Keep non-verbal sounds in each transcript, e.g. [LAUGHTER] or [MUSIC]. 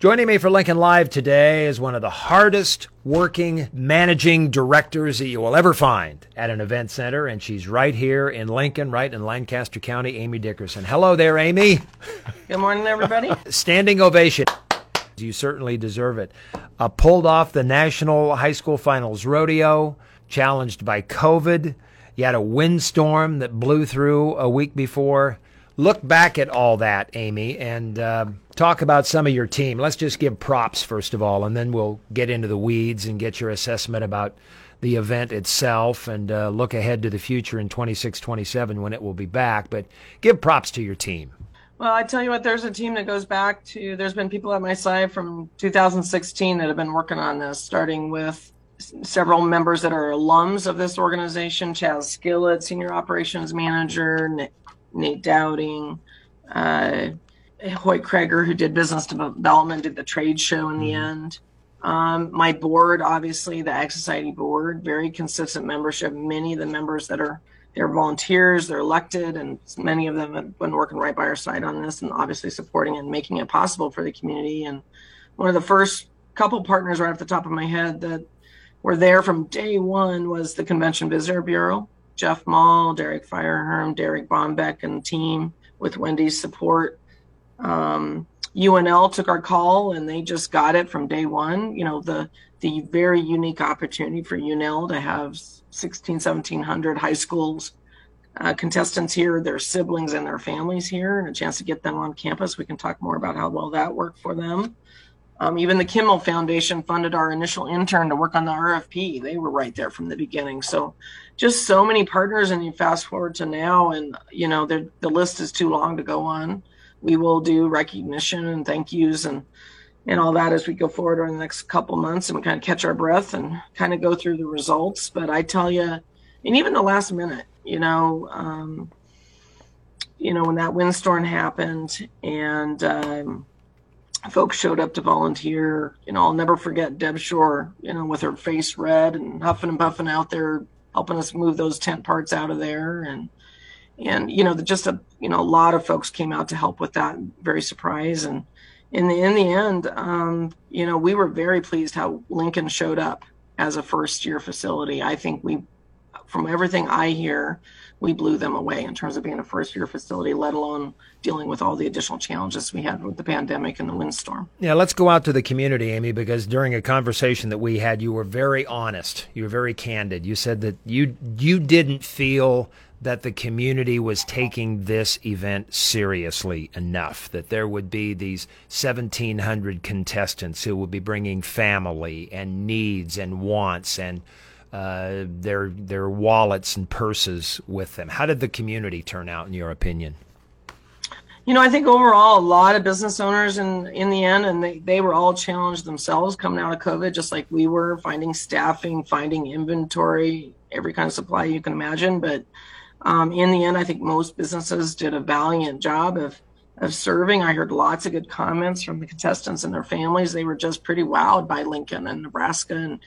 Joining me for Lincoln Live today is one of the hardest working managing directors that you will ever find at an event center, and she's right here in Lincoln, right in Lancaster County, Amy Dickerson. Hello there, Amy. Good morning, everybody. [LAUGHS] Standing ovation. You certainly deserve it. Uh, pulled off the National High School Finals Rodeo, challenged by COVID. You had a windstorm that blew through a week before. Look back at all that, Amy, and. Uh, talk about some of your team. Let's just give props first of all, and then we'll get into the weeds and get your assessment about the event itself and uh, look ahead to the future in 26 27 when it will be back. But give props to your team. Well, I tell you what, there's a team that goes back to, there's been people at my side from 2016 that have been working on this, starting with several members that are alums of this organization Chaz Skillett, Senior Operations Manager, Nate, Dowding, uh, Hoyt Kreger, who did business development, did the trade show in the mm-hmm. end. Um, my board, obviously, the Ag Society board, very consistent membership. Many of the members that are they're volunteers, they're elected, and many of them have been working right by our side on this and obviously supporting and making it possible for the community. And one of the first couple partners right off the top of my head that were there from day one was the Convention Visitor Bureau. Jeff Maul, Derek Fireherm, Derek Bombeck, and team with Wendy's support um, UNL took our call and they just got it from day one. You know, the the very unique opportunity for UNL to have 16, 1700 high schools uh, contestants here, their siblings and their families here, and a chance to get them on campus. We can talk more about how well that worked for them. Um, even the Kimmel Foundation funded our initial intern to work on the RFP. They were right there from the beginning. So, just so many partners, and you fast forward to now, and you know the list is too long to go on we will do recognition and thank yous and and all that as we go forward over the next couple months and we kind of catch our breath and kind of go through the results. But I tell you, and even the last minute, you know, um, you know, when that windstorm happened and um, folks showed up to volunteer, you know, I'll never forget Deb Schorr, you know, with her face red and huffing and puffing out there, helping us move those tent parts out of there. And and you know just a you know a lot of folks came out to help with that. Very surprised. And in the in the end um, you know we were very pleased how lincoln showed up as a first year facility. I think we from everything i hear we blew them away in terms of being a first year facility let alone dealing with all the additional challenges we had with the pandemic and the windstorm. Yeah let's go out to the community amy because during a conversation that we had you were very honest. You were very candid. You said that you you didn't feel that the community was taking this event seriously enough, that there would be these 1,700 contestants who would be bringing family and needs and wants and uh, their their wallets and purses with them. How did the community turn out, in your opinion? You know, I think overall, a lot of business owners in in the end, and they, they were all challenged themselves coming out of COVID, just like we were, finding staffing, finding inventory, every kind of supply you can imagine. But um, in the end, I think most businesses did a valiant job of of serving. I heard lots of good comments from the contestants and their families. They were just pretty wowed by Lincoln and Nebraska, and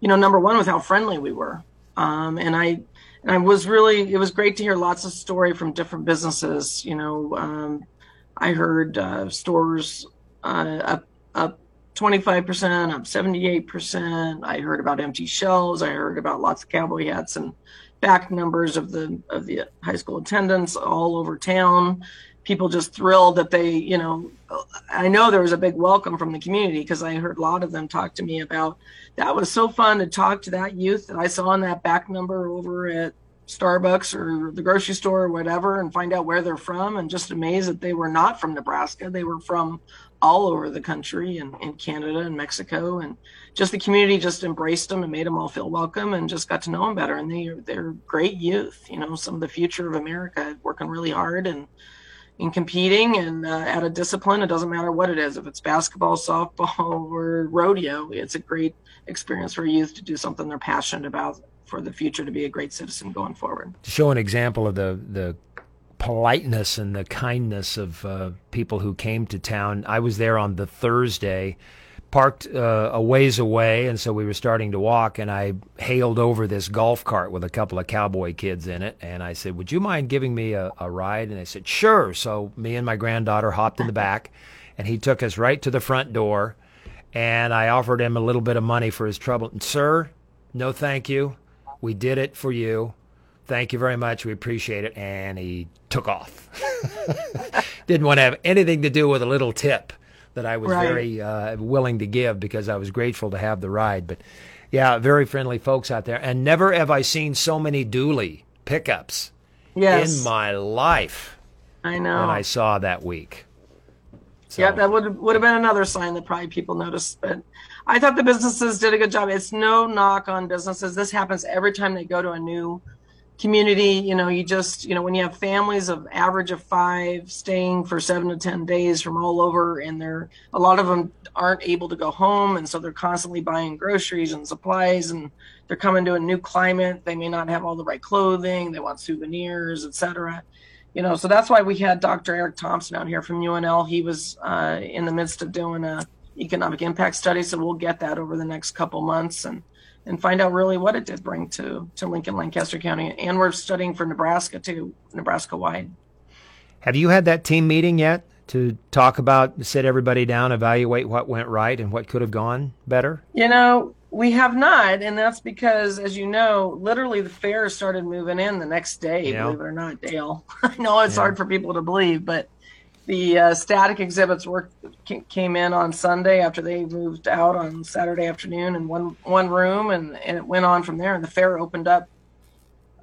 you know, number one with how friendly we were. Um, and I and I was really it was great to hear lots of story from different businesses. You know, um, I heard uh, stores uh, up up 25%, up 78%. I heard about empty shelves. I heard about lots of cowboy hats and back numbers of the of the high school attendance all over town people just thrilled that they you know i know there was a big welcome from the community because i heard a lot of them talk to me about that was so fun to talk to that youth that i saw in that back number over at starbucks or the grocery store or whatever and find out where they're from and just amazed that they were not from nebraska. They were from all over the country and in Canada and Mexico. And just the community just embraced them and made them all feel welcome and just got to know them better. And they they're great youth you know some of the future of America working really hard and in competing and uh, at a discipline. It doesn't matter what it is, if it's basketball, softball, [LAUGHS] or rodeo. It's a great experience for youth to do something they're passionate about for the future to be a great citizen going forward. To show an example of the the politeness and the kindness of uh, people who came to town, I was there on the Thursday parked uh, a ways away, and so we were starting to walk. And I hailed over this golf cart with a couple of cowboy kids in it, and I said, "Would you mind giving me a, a ride?" And they said, "Sure." So me and my granddaughter hopped in the back, [LAUGHS] and he took us right to the front door. And I offered him a little bit of money for his trouble. And, Sir, no, thank you. We did it for you. Thank you very much. We appreciate it. And he took off. [LAUGHS] Didn't want to have anything to do with a little tip that I was right. very uh, willing to give because I was grateful to have the ride. But yeah, very friendly folks out there. And never have I seen so many dually pickups yes. in my life. I know. Than I saw that week. So. Yeah, that would would have been another sign that probably people noticed. But I thought the businesses did a good job. It's no knock on businesses. This happens every time they go to a new community you know you just you know when you have families of average of five staying for seven to ten days from all over and they're a lot of them aren't able to go home and so they're constantly buying groceries and supplies and they're coming to a new climate. They may not have all the right clothing. They want souvenirs etc you know so that's why we had dr eric thompson out here from unl he was uh, in the midst of doing a economic impact study so we'll get that over the next couple months and and find out really what it did bring to to Lincoln Lancaster County. And we're studying for Nebraska too, Nebraska wide. Have you had that team meeting yet to talk about, sit everybody down, evaluate what went right and what could have gone better? You know, we have not, and that's because, as you know, literally the fair started moving in the next day. Yeah. Believe it or not, Dale. [LAUGHS] I know it's yeah. hard for people to believe, but the uh, static exhibits work came in on Sunday after they moved out on Saturday afternoon in one one room, and, and it went on from there. And the fair opened up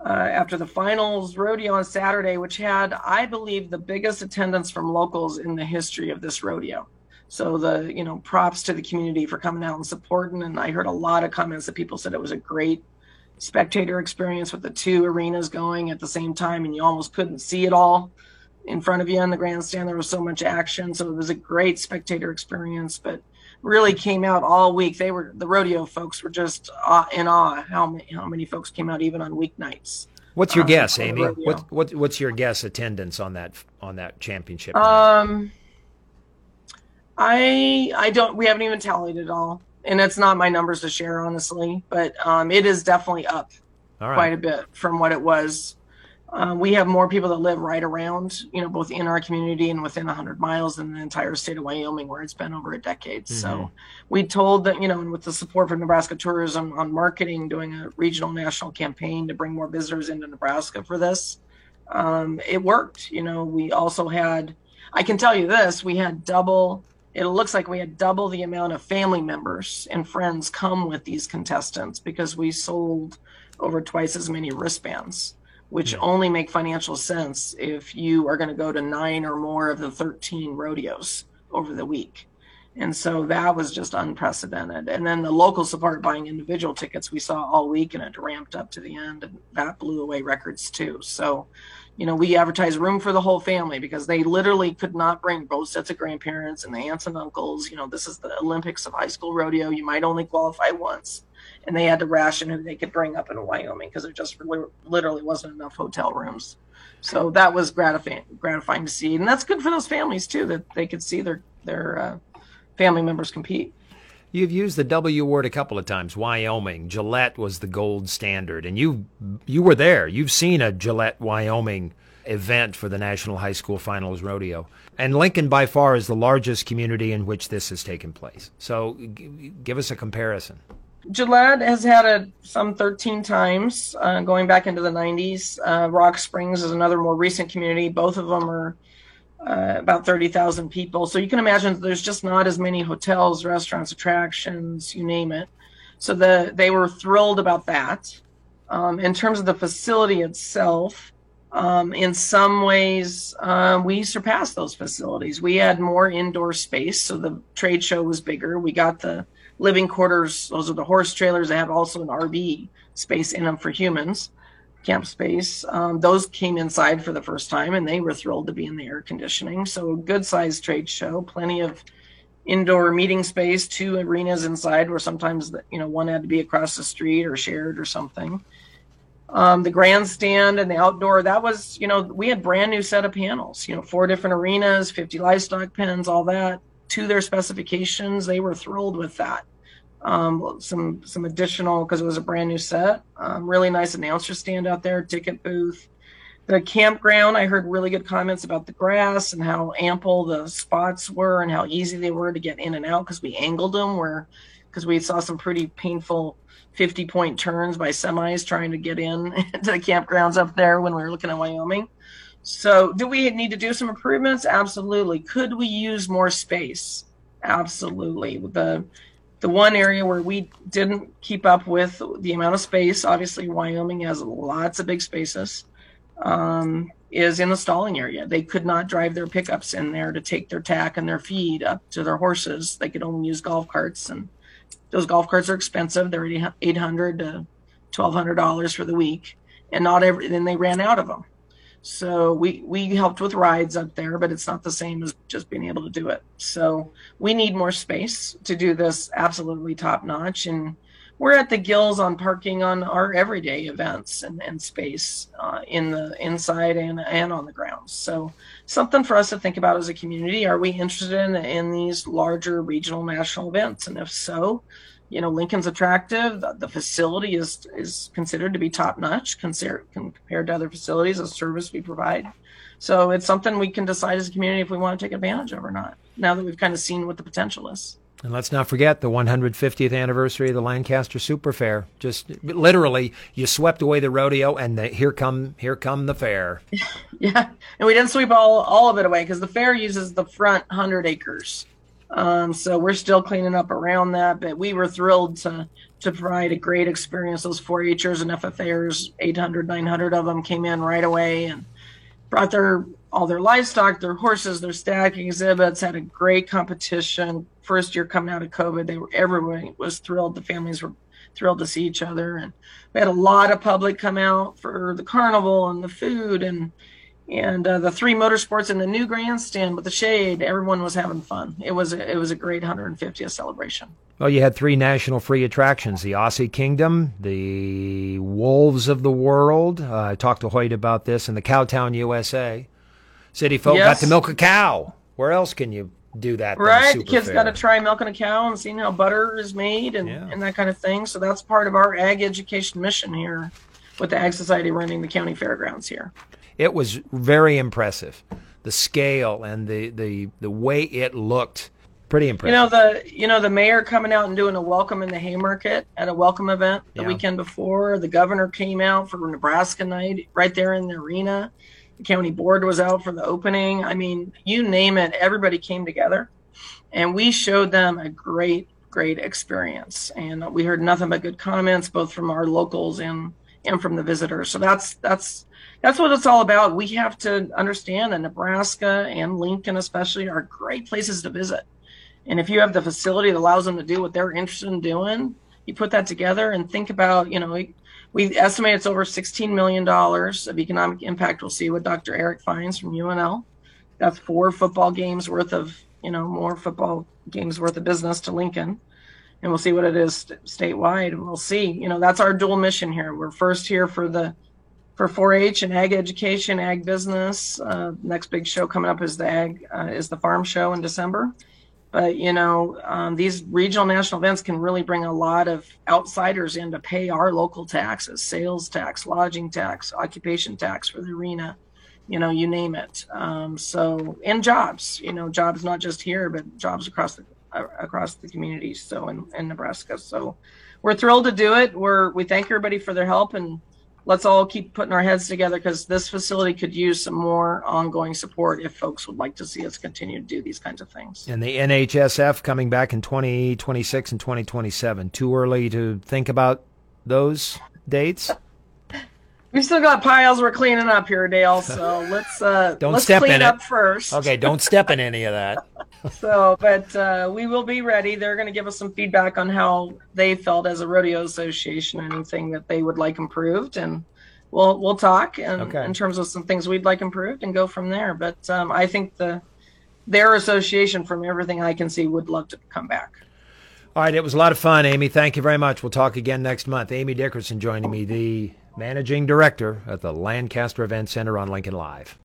uh, after the finals rodeo on Saturday, which had, I believe, the biggest attendance from locals in the history of this rodeo. So the you know props to the community for coming out and supporting. And I heard a lot of comments that people said it was a great spectator experience with the two arenas going at the same time, and you almost couldn't see it all in front of you on the grandstand. There was so much action, so it was a great spectator experience. But really came out all week. They were the rodeo folks were just in awe how many how many folks came out even on weeknights. What's your um, guess, Amy? What, what what's your guess attendance on that on that championship? Um, I I don't. We haven't even tallied it all, and it's not my numbers to share honestly, but um, it is definitely up quite a bit from what it was um, we have more people that live right around, you know, both in our community and within 100 miles than the entire state of Wyoming, where it's been over a decade. Mm-hmm. So we told that, you know, and with the support from Nebraska Tourism on marketing, doing a regional national campaign to bring more visitors into Nebraska for this, um, it worked. You know, we also had, I can tell you this, we had double, it looks like we had double the amount of family members and friends come with these contestants because we sold over twice as many wristbands which yeah. only make financial sense if you are going to go to nine or more of the 13 rodeos over the week. And so that was just unprecedented. And then the local support buying individual tickets we saw all week and it ramped up to the end and that blew away records too. So, you know, we advertised room for the whole family because they literally could not bring both sets of grandparents and the aunts and uncles. You know, this is the Olympics of high school rodeo. You might only qualify once and they had to ration who they could bring up in Wyoming because there just literally wasn't enough hotel rooms. So that was gratifying, gratifying to see, and that's good for those families too that they could see their their uh, family members compete. You've used the W word a couple of times. Wyoming, Gillette was the gold standard, and you you were there. You've seen a Gillette, Wyoming event for the National High School Finals Rodeo. And Lincoln, by far, is the largest community in which this has taken place. So g- give us a comparison. Gillette has had it some 13 times uh, going back into the 90s. Uh, Rock Springs is another more recent community. Both of them are uh, about 30,000 people. So you can imagine there's just not as many hotels, restaurants, attractions, you name it. So the they were thrilled about that. Um, in terms of the facility itself, um, in some ways, uh, we surpassed those facilities. We had more indoor space, so the trade show was bigger. We got the living quarters. Those are the horse trailers. They have also an RV space in them for humans camp space. Um, those came inside for the first time, and they were thrilled to be in the air conditioning. So a good sized trade show, plenty of indoor meeting space, two arenas inside, where sometimes the, you know one had to be across the street or shared or something. Um, the grandstand and the outdoor that was you know we had brand new set of panels you know four different arenas 50 livestock pens all that to their specifications they were thrilled with that um, some some additional because it was a brand new set. Um, really nice announcer stand out there, ticket booth. The campground, I heard really good comments about the grass and how ample the spots were and how easy they were to get in and out because we angled them where because we saw some pretty painful 50 point turns by semis trying to get in [LAUGHS] to the campgrounds up there when we were looking at Wyoming. So, do we need to do some improvements? Absolutely. Could we use more space? Absolutely. The the one area where we didn't keep up with the amount of space, obviously Wyoming has lots of big spaces, um, is in the stalling area. They could not drive their pickups in there to take their tack and their feed up to their horses. They could only use golf carts, and those golf carts are expensive. They're eight hundred to twelve hundred dollars for the week, and not every. Then they ran out of them. So we we helped with rides up there, but it's not the same as just being able to do it. So we need more space to do this absolutely top notch, and we're at the gills on parking on our everyday events and, and space uh, in the inside and and on the grounds. So something for us to think about as a community. Are we interested in in these larger regional national events, and if so, you know Lincoln's attractive. The, the facility is is considered to be top notch compared compared to other facilities. The service we provide, so it's something we can decide as a community if we want to take advantage of or not. Now that we've kind of seen what the potential is. And let's not forget the 150th anniversary of the Lancaster Super Fair. Just literally, you swept away the rodeo, and the, here come here come the fair. [LAUGHS] yeah, and we didn't sweep all all of it away because the fair uses the front hundred acres. Um, so we're still cleaning up around that, but we were thrilled to to provide a great experience. Those 4-Hers and FFAers, 800, 900 of them came in right away and brought their all their livestock, their horses, their stacking exhibits. Had a great competition. First year coming out of COVID, they were everyone was thrilled. The families were thrilled to see each other, and we had a lot of public come out for the carnival and the food and and uh, the three motorsports in the new grandstand with the shade. Everyone was having fun. It was a, it was a great 150th celebration. Well, you had three national free attractions: the Aussie Kingdom, the Wolves of the World. Uh, I talked to Hoyt about this, and the Cowtown USA. City folk yes. got to milk a cow. Where else can you do that? Right, the kids got to try milking a cow and seeing how butter is made and, yeah. and that kind of thing. So that's part of our ag education mission here with the Ag Society running the county fairgrounds here. It was very impressive. The scale and the, the, the way it looked, pretty impressive. You know the you know the mayor coming out and doing a welcome in the Haymarket at a welcome event the yeah. weekend before. The governor came out for Nebraska night right there in the arena. The county board was out for the opening. I mean, you name it, everybody came together, and we showed them a great great experience. And we heard nothing but good comments, both from our locals and and from the visitors. So that's that's that's what it's all about. We have to understand that Nebraska and Lincoln, especially, are great places to visit. And if you have the facility that allows them to do what they're interested in doing, you put that together and think about, you know, we, we estimate it's over $16 million of economic impact. We'll see what Dr. Eric finds from UNL. That's four football games worth of, you know, more football games worth of business to Lincoln. And we'll see what it is statewide. And we'll see. You know, that's our dual mission here. We're first here for the for 4-H and ag education, ag business. Uh, next big show coming up is the ag uh, is the farm show in December. But you know, um, these regional national events can really bring a lot of outsiders in to pay our local taxes, sales tax, lodging tax, occupation tax for the arena. You know, you name it. Um, so, and jobs. You know, jobs not just here, but jobs across the across the communities. So in, in Nebraska. So we're thrilled to do it. We're we thank everybody for their help and let's all keep putting our heads together because this facility could use some more ongoing support if folks would like to see us continue to do these kinds of things. And the NHSF coming back in 2026 and 2027. Too early to think about those dates? We still got piles we're cleaning up here, Dale. So [LAUGHS] let's uh, don't let's step clean in up it. first. Okay, don't step in any of that. [LAUGHS] so, but uh, we will be ready. They're going to give us some feedback on how they felt as a rodeo association, anything that they would like improved, and we'll we'll talk and Okay. in terms of some things we'd like improved and go from there. But um, I think the their association, from everything I can see, would love to come back. All right, it was a lot of fun, Amy. Thank you very much. We'll talk again next month. Amy Dickerson joining me, the managing director at the Lancaster Event Center on Lincoln Live.